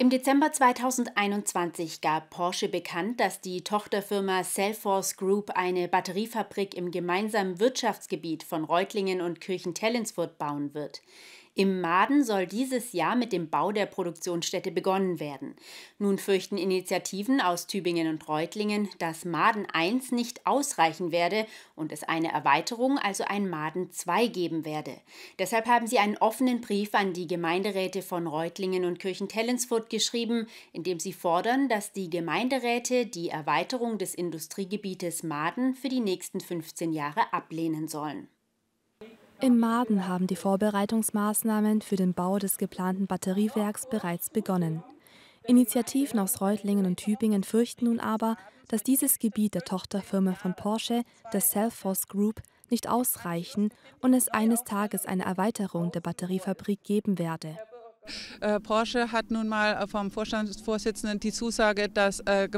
Im Dezember 2021 gab Porsche bekannt, dass die Tochterfirma Cellforce Group eine Batteriefabrik im gemeinsamen Wirtschaftsgebiet von Reutlingen und Kirchentellensfurt bauen wird. Im Maden soll dieses Jahr mit dem Bau der Produktionsstätte begonnen werden. Nun fürchten Initiativen aus Tübingen und Reutlingen, dass Maden 1 nicht ausreichen werde und es eine Erweiterung, also ein Maden 2 geben werde. Deshalb haben sie einen offenen Brief an die Gemeinderäte von Reutlingen und Kirchentellensfurt geschrieben, in dem sie fordern, dass die Gemeinderäte die Erweiterung des Industriegebietes Maden für die nächsten 15 Jahre ablehnen sollen. Im Maden haben die Vorbereitungsmaßnahmen für den Bau des geplanten Batteriewerks bereits begonnen. Initiativen aus Reutlingen und Tübingen fürchten nun aber, dass dieses Gebiet der Tochterfirma von Porsche, der Cellforce Group, nicht ausreichen und es eines Tages eine Erweiterung der Batteriefabrik geben werde. Äh, Porsche hat nun mal äh, vom Vorstandsvorsitzenden die Zusage dass, äh, äh,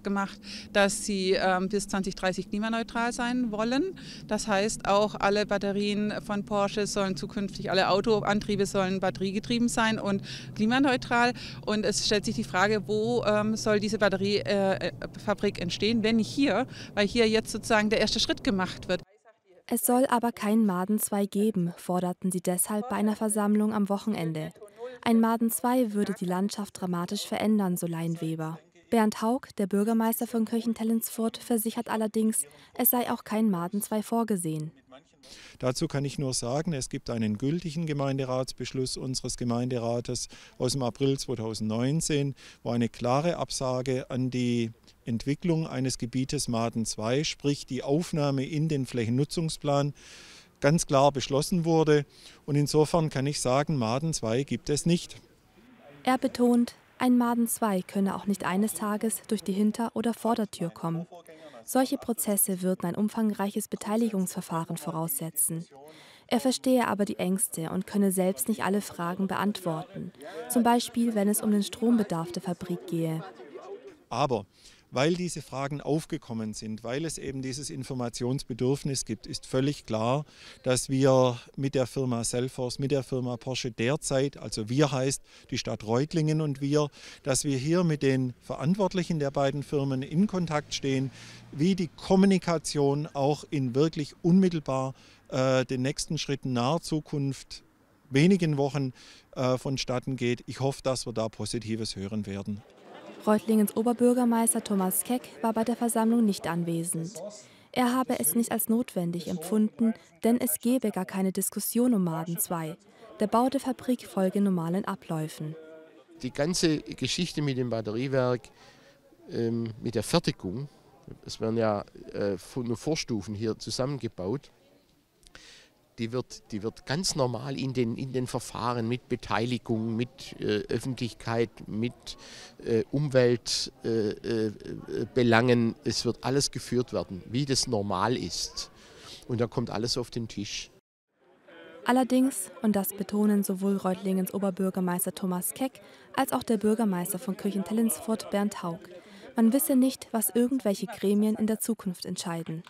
gemacht, dass sie ähm, bis 2030 klimaneutral sein wollen. Das heißt, auch alle Batterien von Porsche sollen zukünftig, alle Autoantriebe sollen batteriegetrieben sein und klimaneutral. Und es stellt sich die Frage, wo ähm, soll diese Batteriefabrik äh, entstehen, wenn nicht hier, weil hier jetzt sozusagen der erste Schritt gemacht wird. Es soll aber kein Maden 2 geben, forderten sie deshalb bei einer Versammlung am Wochenende. Ein Maden 2 würde die Landschaft dramatisch verändern, so Leinweber. Bernd Haug, der Bürgermeister von Kirchentellensfurt, versichert allerdings, es sei auch kein Maden 2 vorgesehen. Dazu kann ich nur sagen, es gibt einen gültigen Gemeinderatsbeschluss unseres Gemeinderates aus dem April 2019, wo eine klare Absage an die Entwicklung eines Gebietes Maden 2, sprich die Aufnahme in den Flächennutzungsplan, ganz klar beschlossen wurde. Und insofern kann ich sagen, Maden 2 gibt es nicht. Er betont, ein Maden 2 könne auch nicht eines Tages durch die Hinter- oder Vordertür kommen. Solche Prozesse würden ein umfangreiches Beteiligungsverfahren voraussetzen. Er verstehe aber die Ängste und könne selbst nicht alle Fragen beantworten, zum Beispiel wenn es um den Strombedarf der Fabrik gehe. Aber weil diese Fragen aufgekommen sind, weil es eben dieses Informationsbedürfnis gibt, ist völlig klar, dass wir mit der Firma Cellforce, mit der Firma Porsche derzeit, also wir heißt die Stadt Reutlingen und wir, dass wir hier mit den Verantwortlichen der beiden Firmen in Kontakt stehen, wie die Kommunikation auch in wirklich unmittelbar äh, den nächsten Schritten naher Zukunft wenigen Wochen äh, vonstatten geht. Ich hoffe, dass wir da Positives hören werden. Reutlingens Oberbürgermeister Thomas Keck war bei der Versammlung nicht anwesend. Er habe es nicht als notwendig empfunden, denn es gebe gar keine Diskussion um Maden 2. Der Bau der Fabrik folge normalen Abläufen. Die ganze Geschichte mit dem Batteriewerk, ähm, mit der Fertigung, es werden ja äh, nur Vorstufen hier zusammengebaut, die wird, die wird ganz normal in den, in den Verfahren mit Beteiligung, mit äh, Öffentlichkeit, mit äh, Umweltbelangen, äh, äh es wird alles geführt werden, wie das normal ist. Und da kommt alles auf den Tisch. Allerdings, und das betonen sowohl Reutlingens Oberbürgermeister Thomas Keck als auch der Bürgermeister von Kirchentellensfurt Bernd Haug, man wisse nicht, was irgendwelche Gremien in der Zukunft entscheiden.